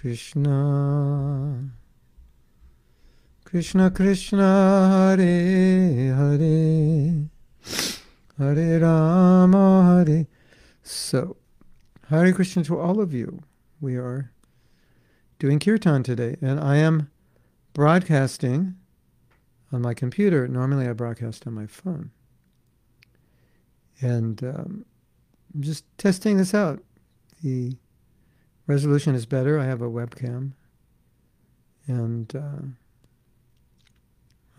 Krishna. Krishna Krishna Hare Hare. Hare Rama Hare. So, Hare Krishna to all of you. We are doing kirtan today, and I am broadcasting on my computer. Normally, I broadcast on my phone. And um, I'm just testing this out. The resolution is better. I have a webcam. And uh,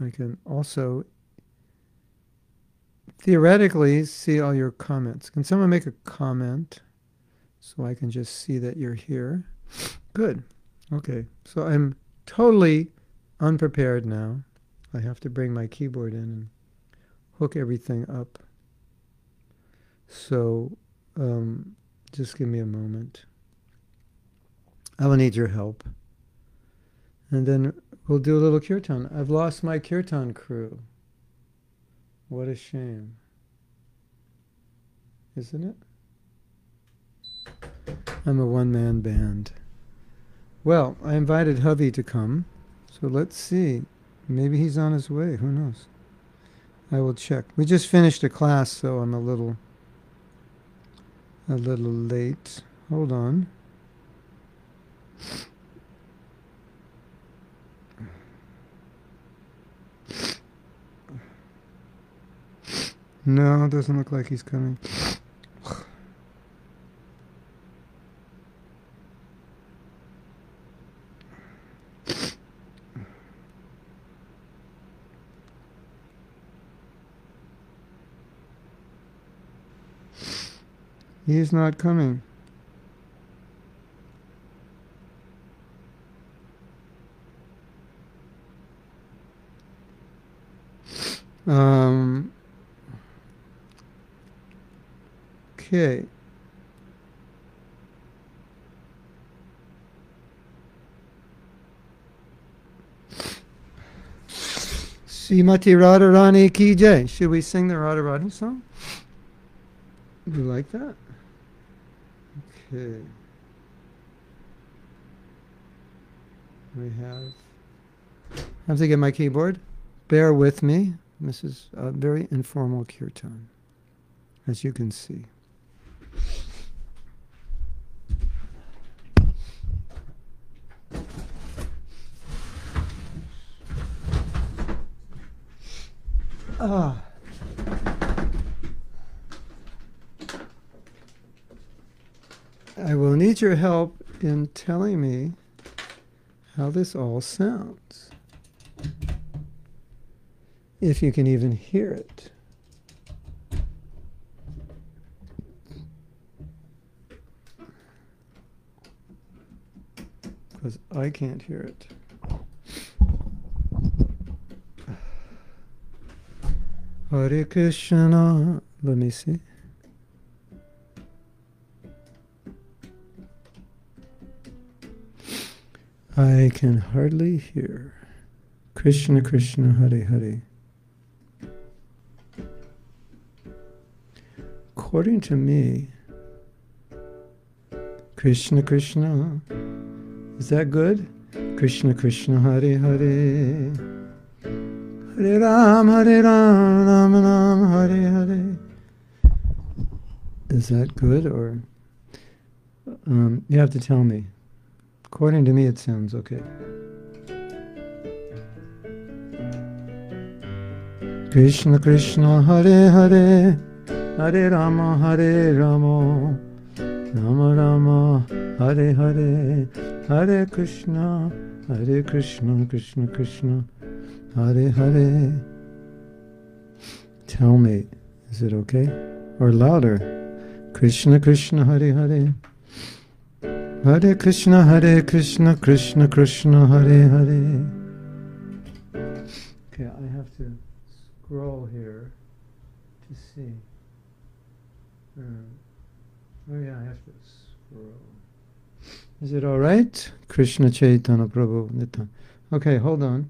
I can also theoretically see all your comments. Can someone make a comment so I can just see that you're here? Good. Okay. So I'm totally unprepared now. I have to bring my keyboard in and hook everything up. So um, just give me a moment. I will need your help. And then we'll do a little kirtan. I've lost my kirtan crew. What a shame. Isn't it? I'm a one man band. Well, I invited Hovey to come, so let's see. Maybe he's on his way. Who knows? I will check. We just finished a class, so I'm a little a little late. Hold on. No, doesn't look like he's coming. He's not coming. Um, okay. Srimati Radharani Ki Jai. Should we sing the Radharani song? You like that? Okay. We have. I have to get my keyboard. Bear with me. This is a very informal kirtan, as you can see. Ah. I will need your help in telling me how this all sounds. If you can even hear it. Because I can't hear it. Hare Krishna. Let me see. I can hardly hear. Krishna Krishna Hare Hare. According to me, Krishna Krishna, is that good? Krishna Krishna Hare Hare. Hare Ram Hare Ram Ram Ram Hare Hare. Is that good or um, you have to tell me. According to me, it sounds okay. Krishna Krishna Hare Hare Hare Rama Hare Rama Rama Rama Hare Hare Hare Krishna Hare Krishna Krishna Krishna Hare Hare Tell me, is it okay? Or louder? Krishna Krishna Hare Hare Hare Krishna Hare Krishna Krishna Krishna Hare Hare Okay, I have to scroll here to see. Oh yeah, I have to scroll. Is it all right? Krishna Chaitanya Prabhu Nitya. Okay, hold on.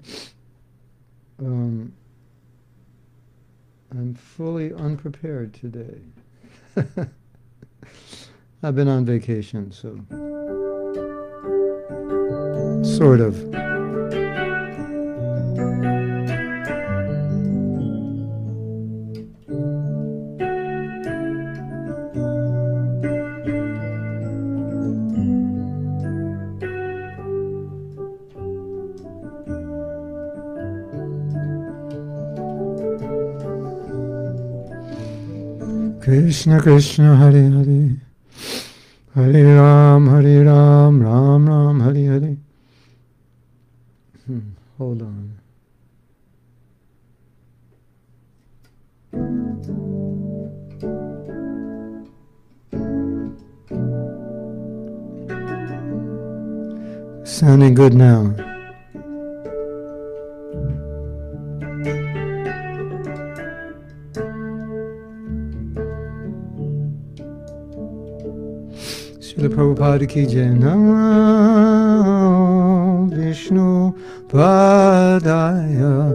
Um, I'm fully unprepared today. I've been on vacation, so. Sort of. Krishna Krishna Hare Hare Hare Ram Hare Ram Ram Ram Hare Hare hmm, Hold on. Sounding good now. Srila Prabhupada ki jai Namo Vishnu Padaya.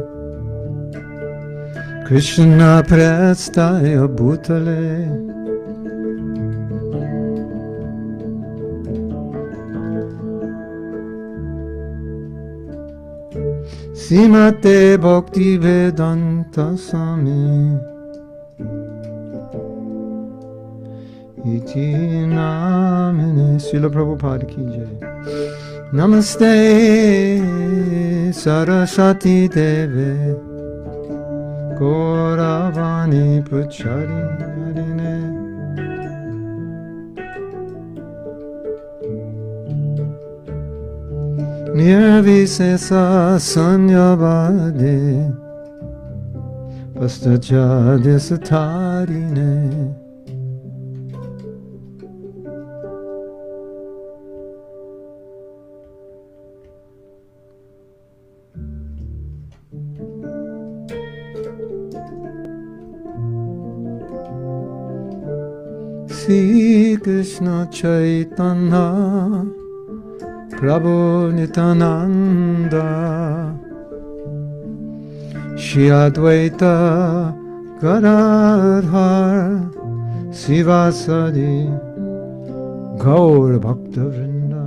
Krishna Preshthaya Bhutale. Srimate Bhakti Vedanta Shakti Namine Srila Prabhupada Ki Jai. Namaste Sarasvati Deve. Gauravani Puchari Adine Nirvisesa Sanyavade. Pastajadisatari Ne Sri Krishna Chaitanya Prabhu Nityananda Shri Advaita Gadadhar Sivasadi Gaur Bhakta Vrinda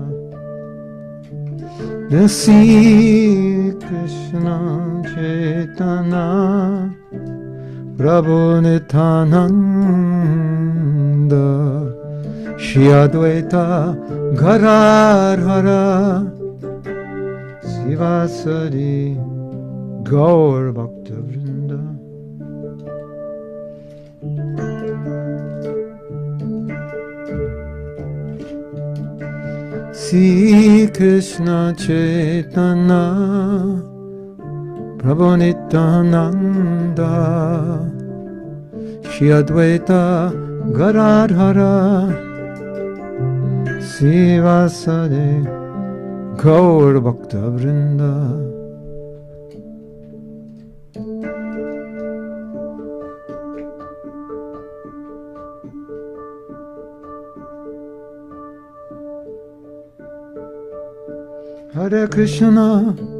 Sri Krishna Chaitanya Prabhu Nityananda Shri Advaita Gadadhara Sivasari Gaur Bhakta Vrinda Sri Krishna Chaitanya Prabhu Nityananda Shri Advaita Gadadhara Sivasade Gaur Bhakta Vrinda. Hare Krishna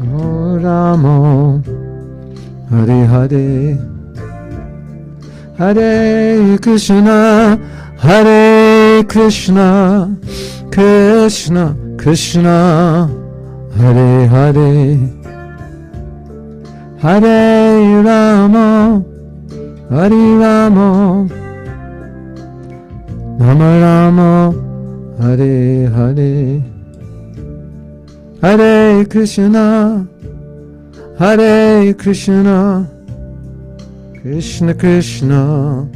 Rama Rama Hare Hare Hare Krishna Hare Krishna Krishna Krishna Hare Hare Hare Rama Hare Rama Rama Rama Hare Hare Hare Krishna Hare Krishna Krishna Krishna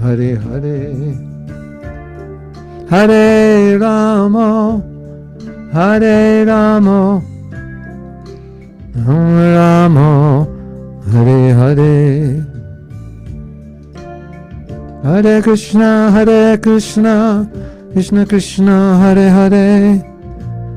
Hare Hare. Hare Rama Hare Rama Rama Rama Hare Hare. Hare Krishna Hare Krishna Krishna Krishna Hare Hare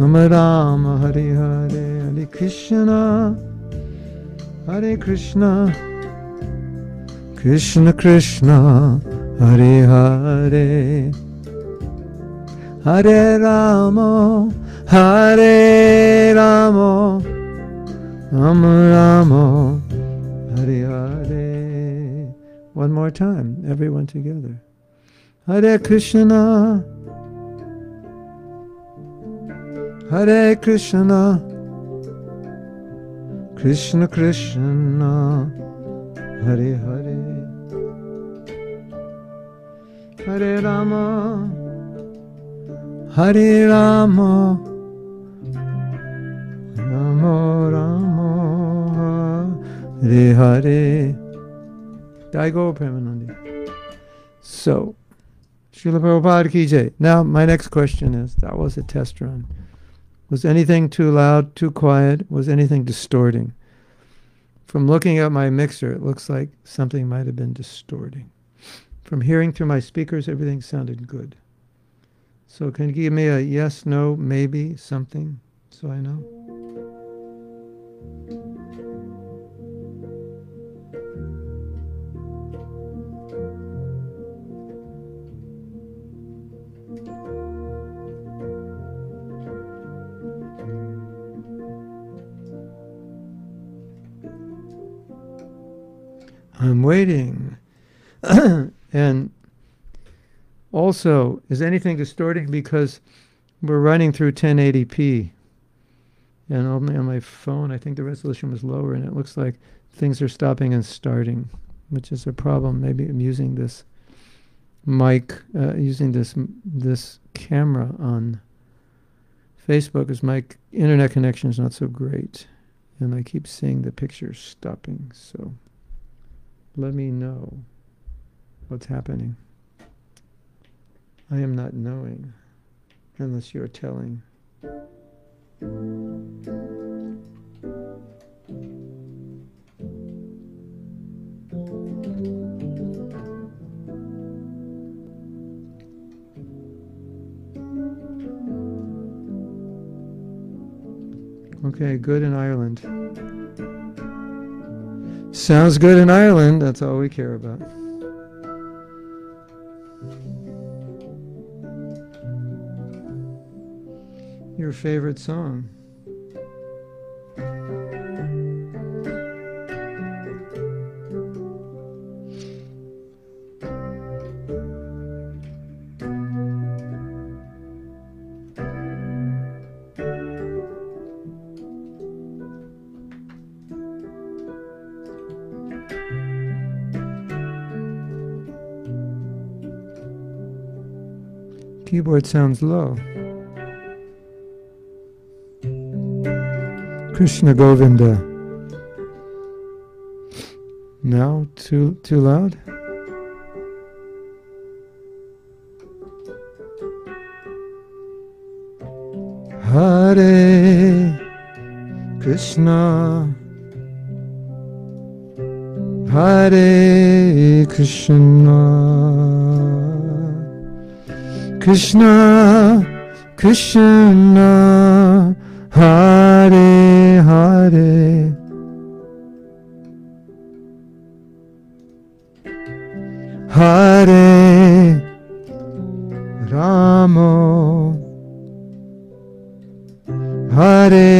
Ram Ram, Hare Hare. Hare Krishna, Hare Krishna, Krishna Krishna, Hare Hare. Hare Rama, Hare Rama, Rama Rama, Hare Hare. One more time, everyone together. Hare Krishna, Hare Krishna, Krishna Krishna, Hare Hare. Hare Rama, Hare Rama, Rama Rama, Hare Hare. Daigo Premanandi. So, Srila Prabhupada ki jai. Now, my next question is, that was a test run. Was anything too loud, too quiet? Was anything distorting? From looking at my mixer, it looks like something might have been distorting. From hearing through my speakers, everything sounded good. So can you give me a yes, no, maybe, something, so I know? I'm waiting. and also, is anything distorting because we're running through 1080p? And only on my phone, I think the resolution was lower, and it looks like things are stopping and starting, which is a problem. Maybe I'm using this mic, uh, using this this camera on Facebook, because my internet connection is not so great, and I keep seeing the pictures stopping. So let me know what's happening. I am not knowing unless you're telling. Okay, good in Ireland. Sounds good in Ireland. That's all we care about. Your favorite song? Keyboard sounds low. Krishna Govinda. Now too too loud? Hare Krishna Hare Krishna Krishna Krishna Hare Hare. Hare Ramo. Hare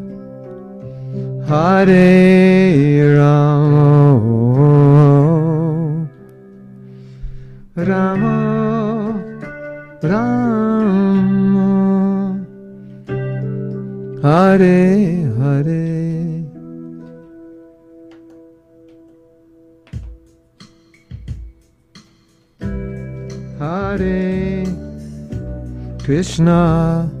Hare Rama Rama Rama Hare Hare Hare Krishna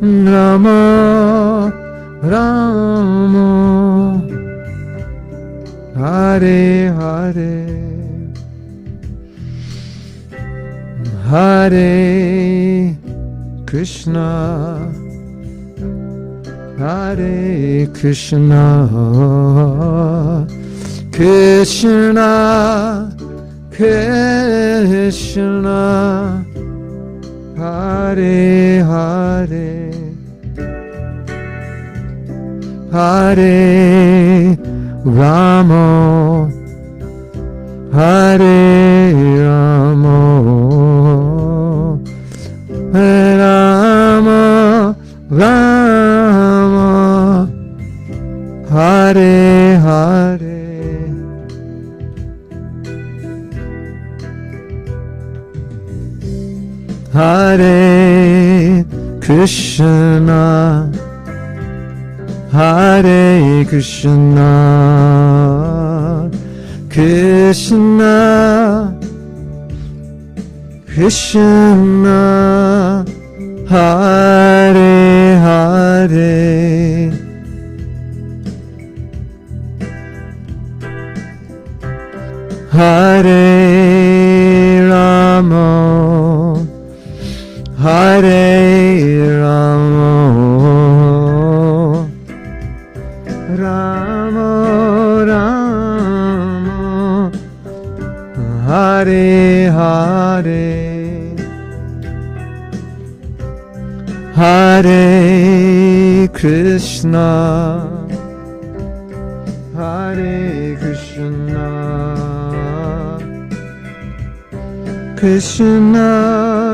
Rama Rama. Hare Hare. Hare Krishna. Hare Krishna. Krishna Krishna Hare Hare. Hare Rama Hare Rama Rama Rama Hare Hare Hare Krishna Hare Krishna Krishna Krishna Hare Hare. Hare Rama Hare Rama Rama Rama Hare Hare. Hare Krishna. Hare Krishna. Krishna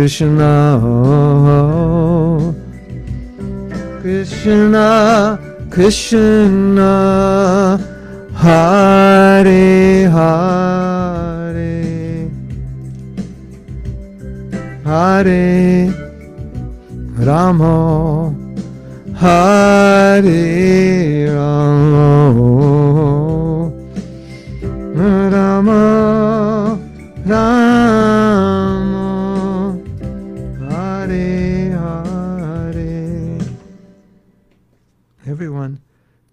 Krishna Krishna Krishna Hare Hare Hare Rama Hare Rama Rama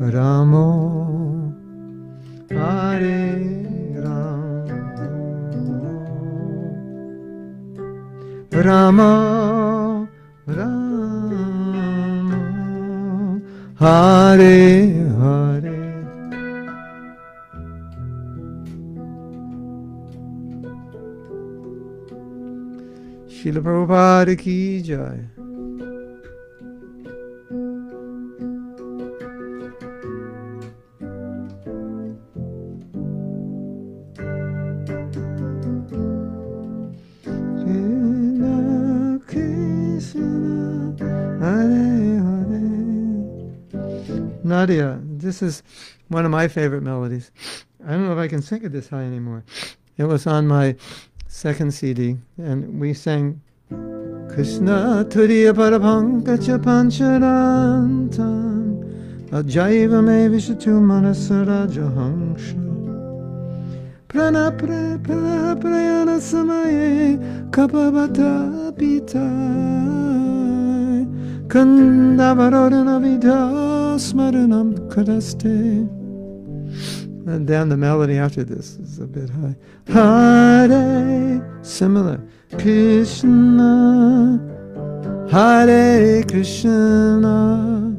Ramo, Hare Ramo, Rama, Rama, Hare Hare. Srila Prabhupada ki jai. This is one of my favorite melodies. I don't know if I can sing it this high anymore. It was on my second CD, and we sang Krishna Turiya Parapankacha Pancharantam Ajaiva Me Vishatu Manasaraja Hangsha Prana Pre Pra Prayana Samaye Kapavata Pitai and then the melody after this is a bit high. Hare, similar. Krishna, Hare Krishna.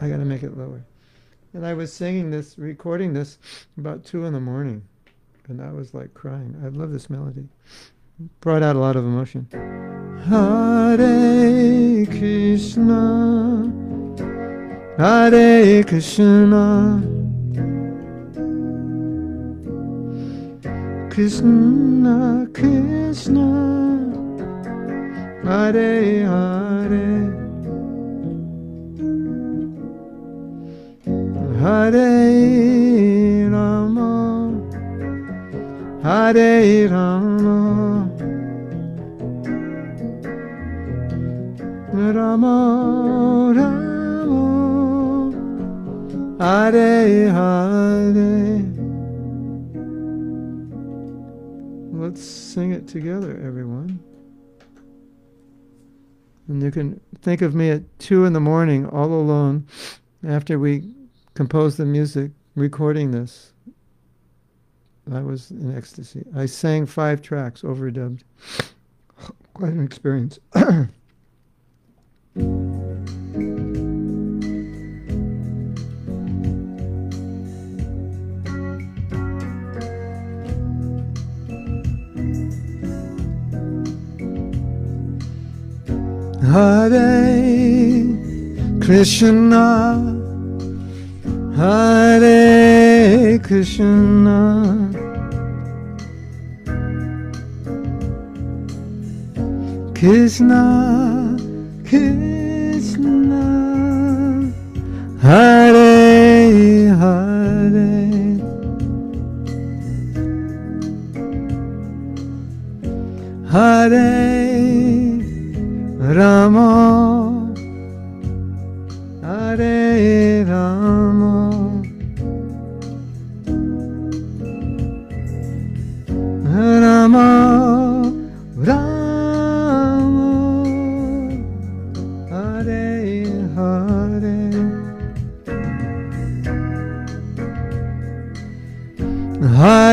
I gotta make it lower. And I was singing this, recording this about two in the morning, and I was like crying. I love this melody. Brought out a lot of emotion. Hare Krishna. Hare Krishna Krishna Krishna Hare Hare Hare Rama Hare Rama Rama Rama Hare Hare. Let's sing it together, everyone. And you can think of me at two in the morning, all alone, after we composed the music, recording this. I was in ecstasy. I sang five tracks, overdubbed. Quite an experience. Hare Krishna Hare Krishna. Krishna Krishna Hare Hare. Hare Rama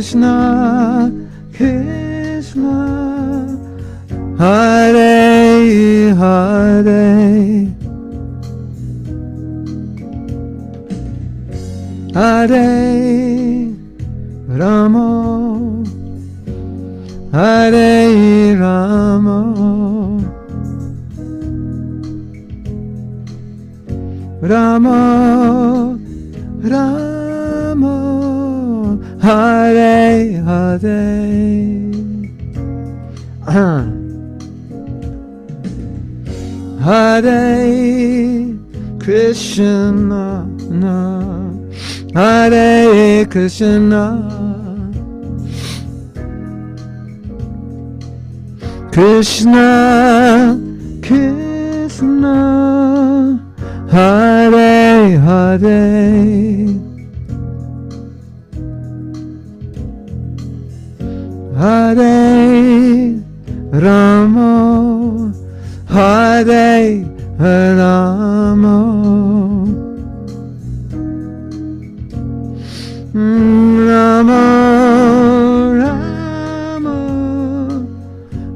Krishna. Krishna Krishna. Krishna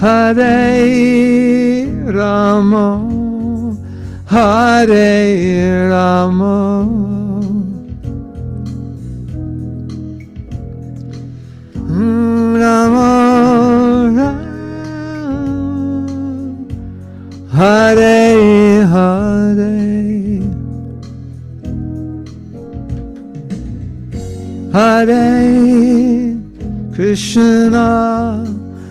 Hare Rama Hare Rama. Rama Rama Hare Hare. Hare Krishna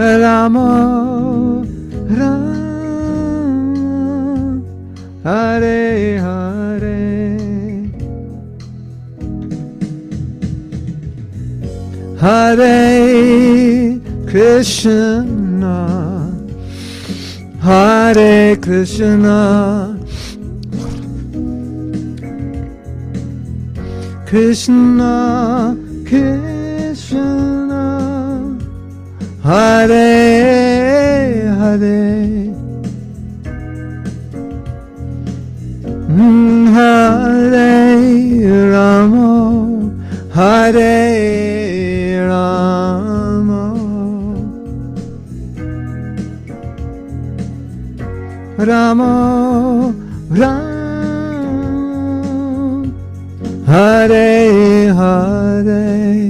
Rama Rama Hare Hare Hare Krishna Hare Krishna. Krishna Krishna Hare Hare. Mm, Hare Rama Hare Rama. Rama Rama. Hare Hare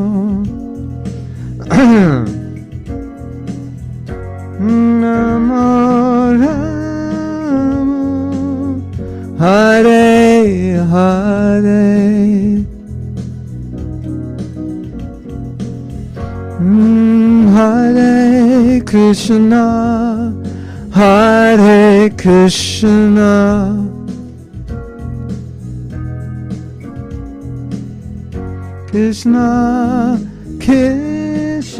Rama Hare Hare Mm, Hare Krishna Hare Krishna. Krishna,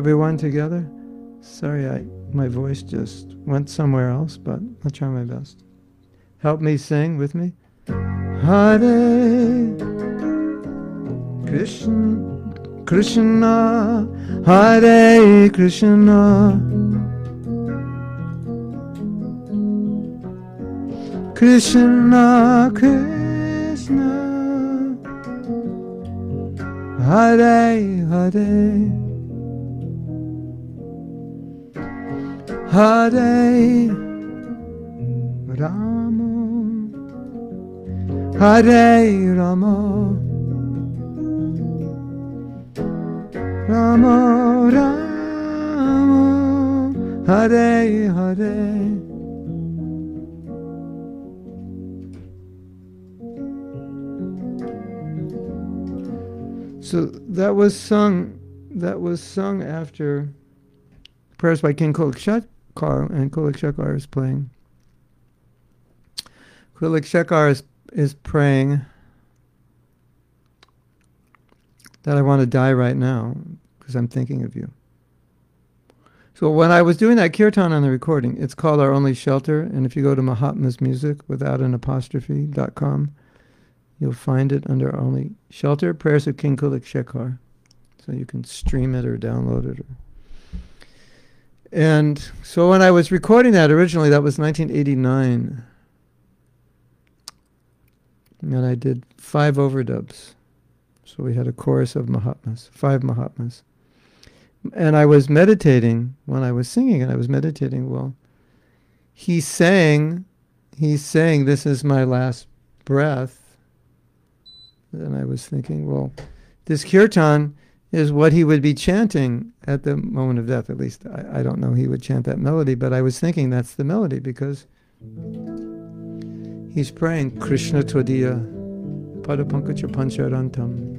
Everyone together? Sorry, I my voice just went somewhere else, but I'll try my best. Help me sing with me. Hare Krishna, Krishna, Hare Krishna. Krishna, Krishna, Hare Hare, Hare Rama, Hare Rama, Rama Rama, Hare Hare. So that was sung. That was sung after prayers by King Kulik And Kulashekhar is playing. Kulashekhar is is praying that I want to die right now because I'm thinking of you. So when I was doing that kirtan on the recording, it's called Our Only Shelter, and if you go to Mahatma's Music without an apostrophe dot com, You'll find it under only Shelter Prayers of King Kulashekhar. So you can stream it or download it. Or and so when I was recording that originally, that was 1989. And I did five overdubs. So we had a chorus of Mahatmas, five Mahatmas. And I was meditating when I was singing and I was meditating. Well, he's saying, he's saying, this is my last breath and I was thinking, well, this kirtan is what he would be chanting at the moment of death. At least I, I don't know he would chant that melody, but I was thinking that's the melody because he's praying Krishna Tvadiya Padapankacha Pancharantam.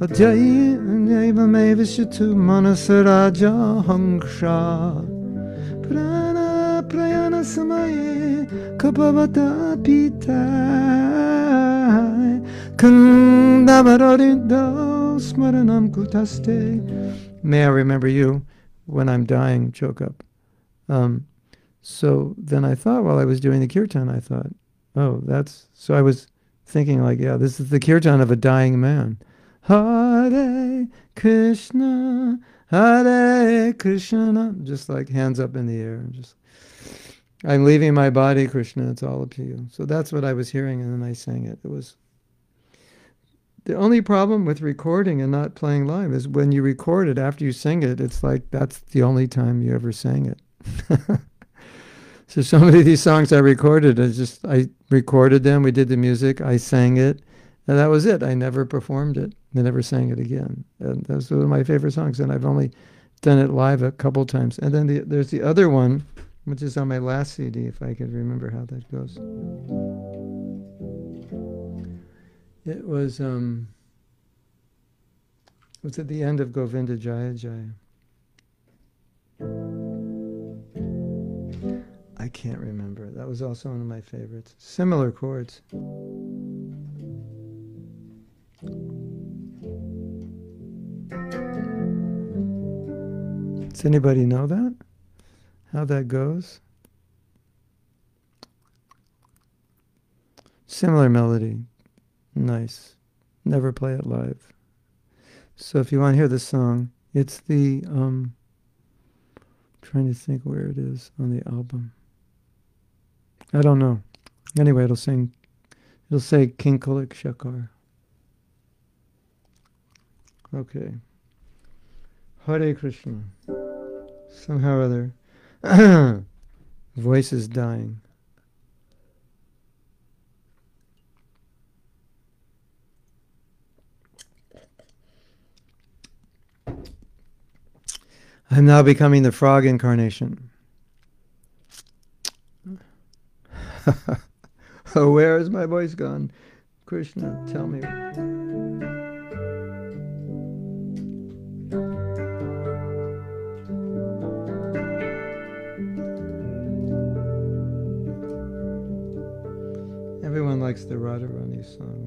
Ajayavamevishatu manasaraja hangsha prana prayana samaye kapavata pita May I remember you when I'm dying, choke up. Um, so then I thought while I was doing the kirtan, I thought, oh, that's so I was thinking like, yeah, this is the kirtan of a dying man. Hare Krishna, Hare Krishna, just like hands up in the air, just I'm leaving my body, Krishna. It's all up to you. So that's what I was hearing, and then I sang it. It was the only problem with recording and not playing live is when you record it after you sing it. It's like that's the only time you ever sang it. so so many of these songs I recorded, I just I recorded them. We did the music. I sang it, and that was it. I never performed it. I never sang it again. And one of my favorite songs. And I've only done it live a couple times. And then the, there's the other one which is on my last CD, if I can remember how that goes. It was um, it was at the end of Govinda Jaya Jaya. I can't remember. That was also one of my favorites. Similar chords. Does anybody know that? how that goes. Similar melody. Nice. Never play it live. So if you want to hear the song, it's the um trying to think where it is on the album. I don't know. Anyway, it'll sing it'll say King Kulashekhar. Okay. Hare Krishna. somehow or other. Voice is dying. I'm now becoming the frog incarnation. oh, where has my voice gone? Krishna, tell me. Everyone likes the Radharani song,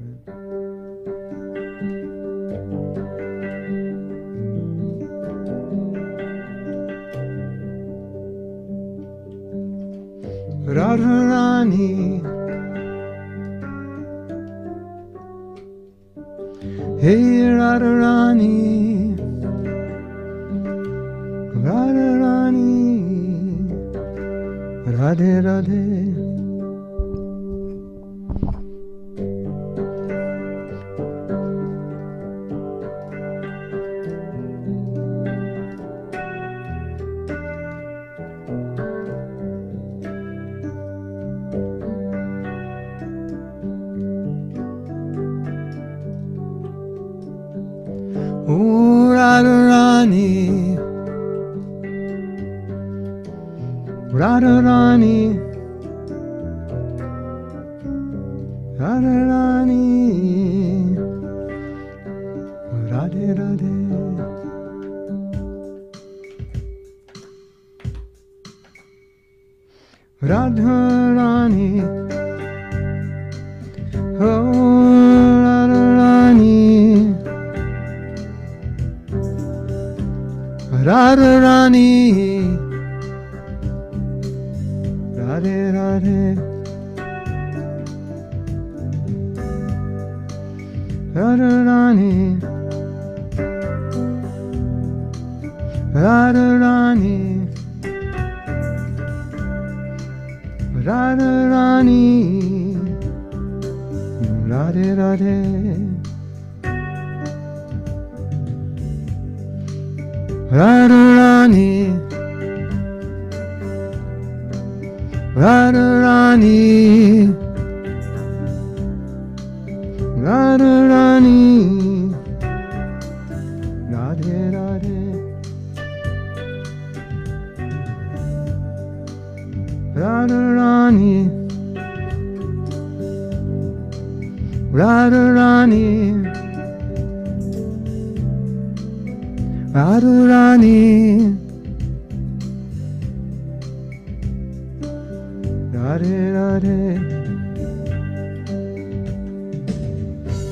Radharani. Hey Radharani. Radharani. Radhe Radhe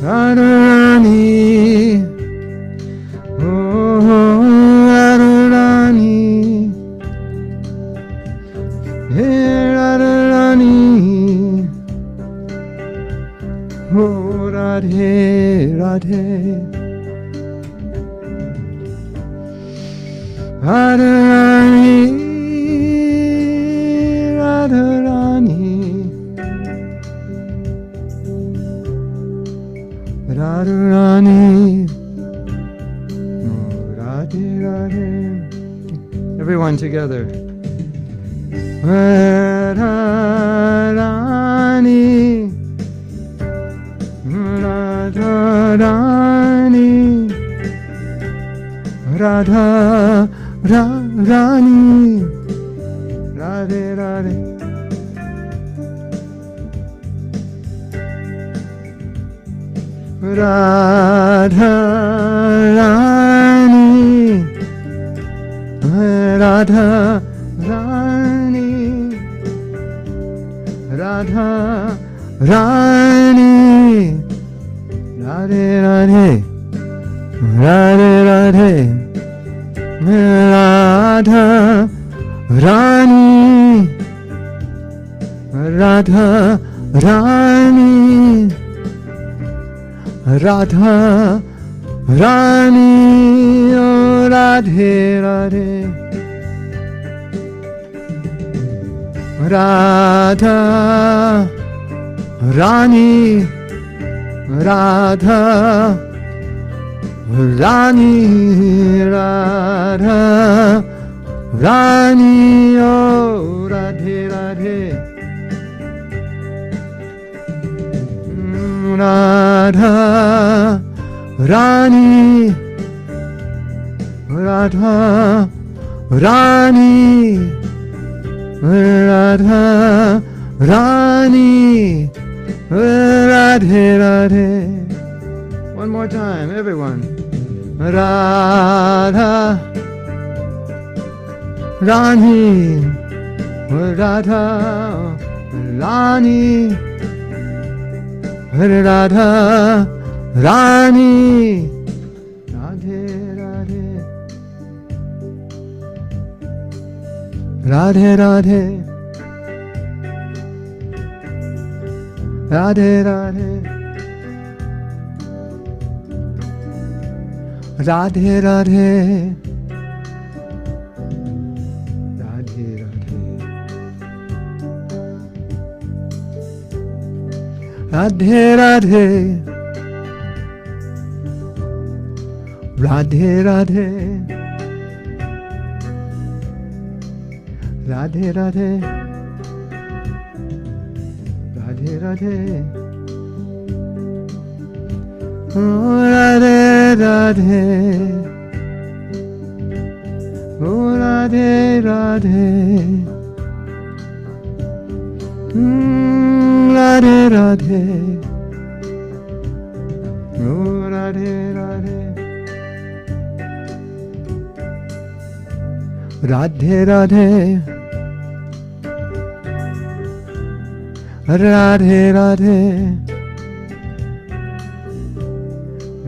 Radharani Radha Rani Radhe Radhe. Radha Rani Radha Rani Radha Rani ओ राधे रा Radha Rani Radha Rani Radha Rani Radhe Radhe One more time everyone. Radha Rani Radha Rani, Rani. Radha Rani Radhe Radhe Radhe Radhe Radhe Radhe Radhe Radhe Radhe Radhe Radhe Radhe Radhe Radhe Radhe Radhe Radhe Oh Radhe Radhe Oh Radhe Radhe Mm, Radhe Radhe. Oh Radhe Radhe. Radhe Radhe. Radhe Radhe.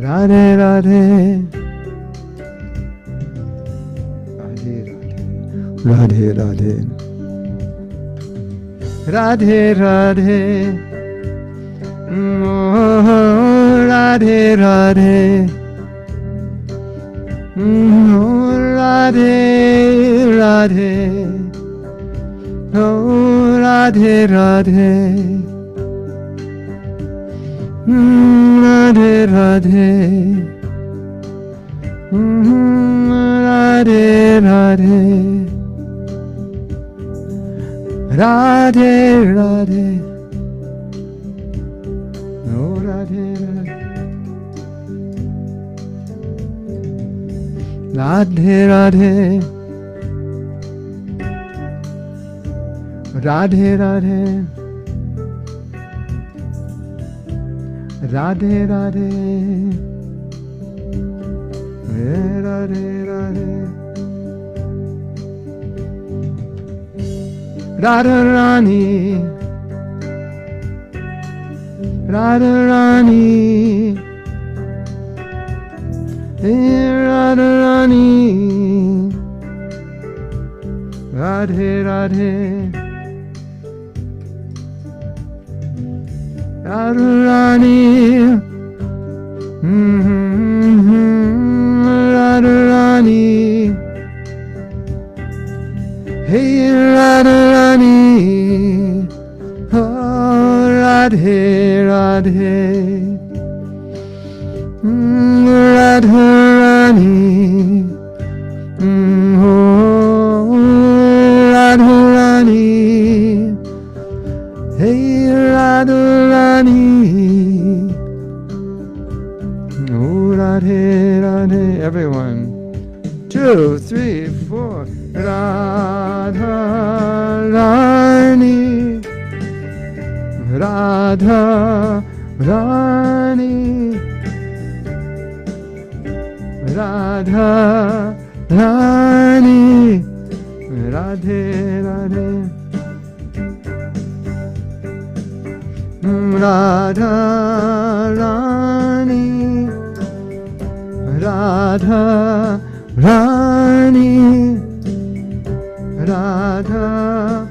Radhe Radhe. Radhe Radhe Radhe Radhe Radhe Radhe Oh Radhe Radhe Oh Radhe Radhe Oh Radhe Radhe Radhe, Radhe. Oh, Radhe, Radhe. Radhe, Radhe. Radhe, Radhe. Radhe, Radhe. Eh, Radhe, Radhe. Radharani. Radharani. Hey Radharani. Radhe Radhe. Radharani. Mm-hmm. Radharani. Hey Radharani Radhe Radhe. Radha Rani Radha Rani Hey Radha Rani oh, Radhe Radhe. Everyone. Two, three, four. Radha Rani Radha Rani Radha Rani Radhe Radhe Radha Rani Radha Rani Radha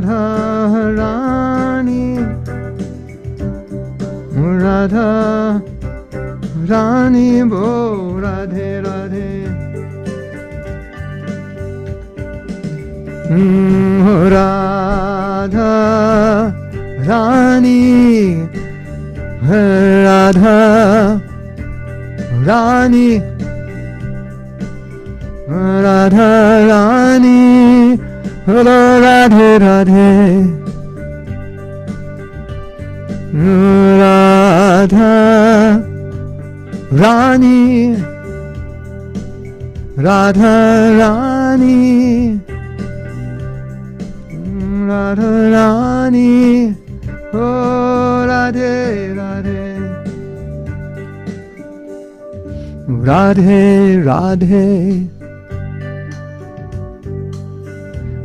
Radha Rani Radha Rani বো রাধে রাধে রাধা রানী রাধা রানী রাধা রানী হলো রাধে রাধে রাধা রানী রাধা রানী রাধা রানী ও Radhe Radhe Radhe Radhe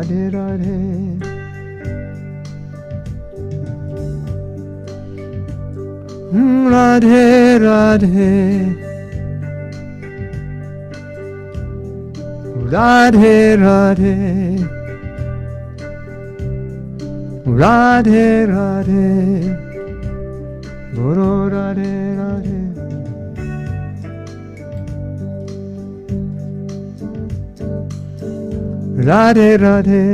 Radhe Radhe Radhe Radhe Radhe Radhe Radhe Guru Radhe Radhe Radhe Radhe Radhe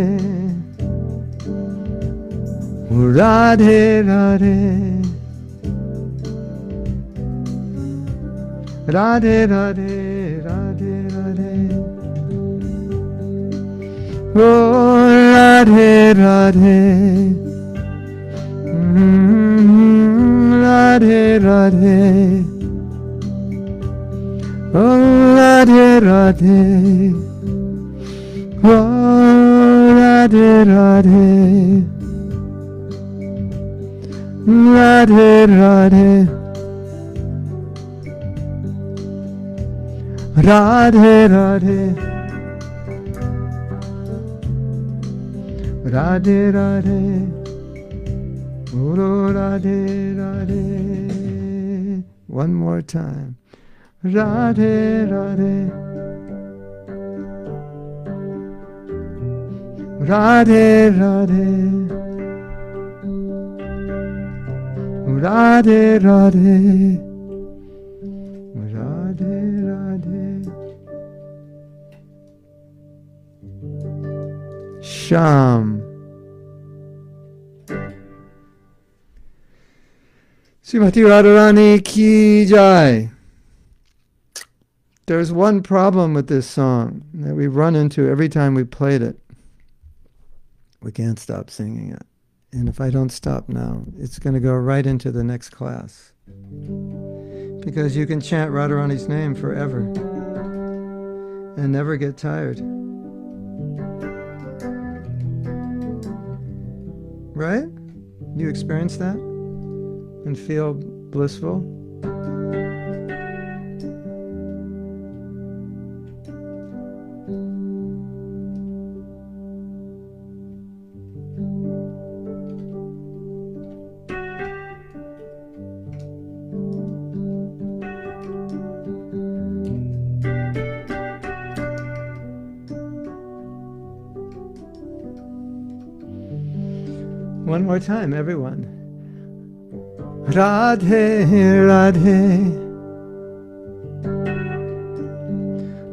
Radhe Radhe Radhe Radhe Radhe Oh Radhe Radhe Mm, Radhe Radhe Oh Radhe Radhe Radhe Radhe. Radhe Radhe. Radhe Radhe. Radhe Radhe. Guru Radhe Radhe. One more time. Radhe Radhe Radhe Radhe Radhe Radhe Radhe Radhe Sham Srimati Radharani Ki Jai. There's one problem with this song that we run into every time we played it. We can't stop singing it. And if I don't stop now, it's going to go right into the next class. Because you can chant Radharani's name forever and never get tired. Right? You experience that and feel blissful? More time, everyone. Radhe, Radhe.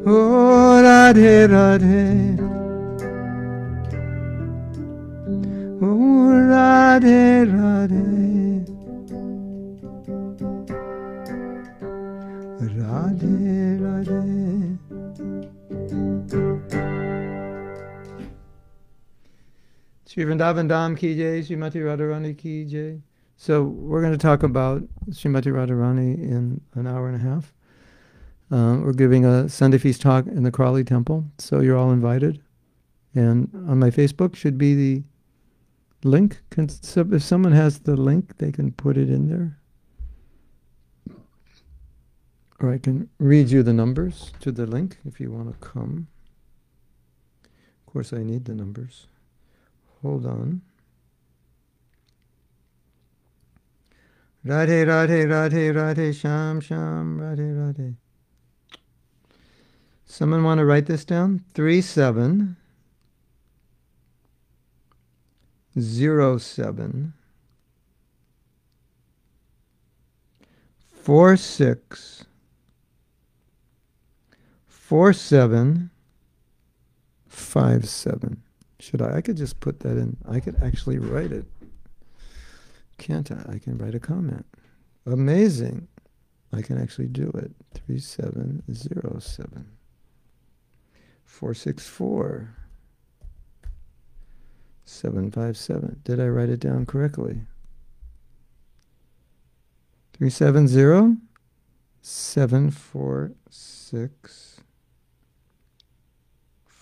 Oh, Radhe, Radhe. Oh, Radhe, Radhe. Sri Vrindavan Dham ki jai, Srimati Radharani ki jai. So we're going to talk about Srimati Radharani in an hour and a half. Um, we're giving a Sunday feast talk in the Crawley Temple, so you're all invited. And on my Facebook should be the link. Can, if someone has the link, they can put it in there. Or I can read you the numbers to the link if you want to come. Of course, I need the numbers. Hold on. Radhe, Radhe, Radhe, Radhe, Shyam, Shyam, Radhe, Radhe. Someone want to write this down? Three seven zero seven four six four seven five seven. Should I? I could just put that in. I could actually write it. Can't I? I can write a comment. Amazing. I can actually do it. 3707. 464. 757. Did I write it down correctly? 370 746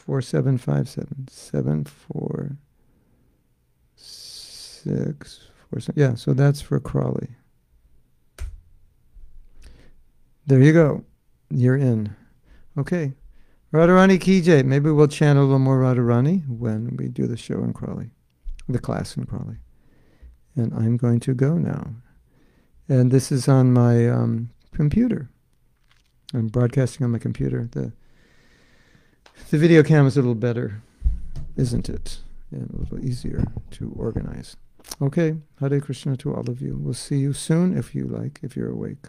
4757 746 yeah, so that's for Crawley. There you go. You're in. Okay. Radharani Kijay. Maybe we'll channel a little more Radharani when we do the show in Crawley, the class in Crawley. And I'm going to go now. And this is on my um, computer. I'm broadcasting on my computer. The the video cam is a little better, isn't it? And a little easier to organize. Okay, Hare Krishna to all of you. We'll see you soon if you like, if you're awake.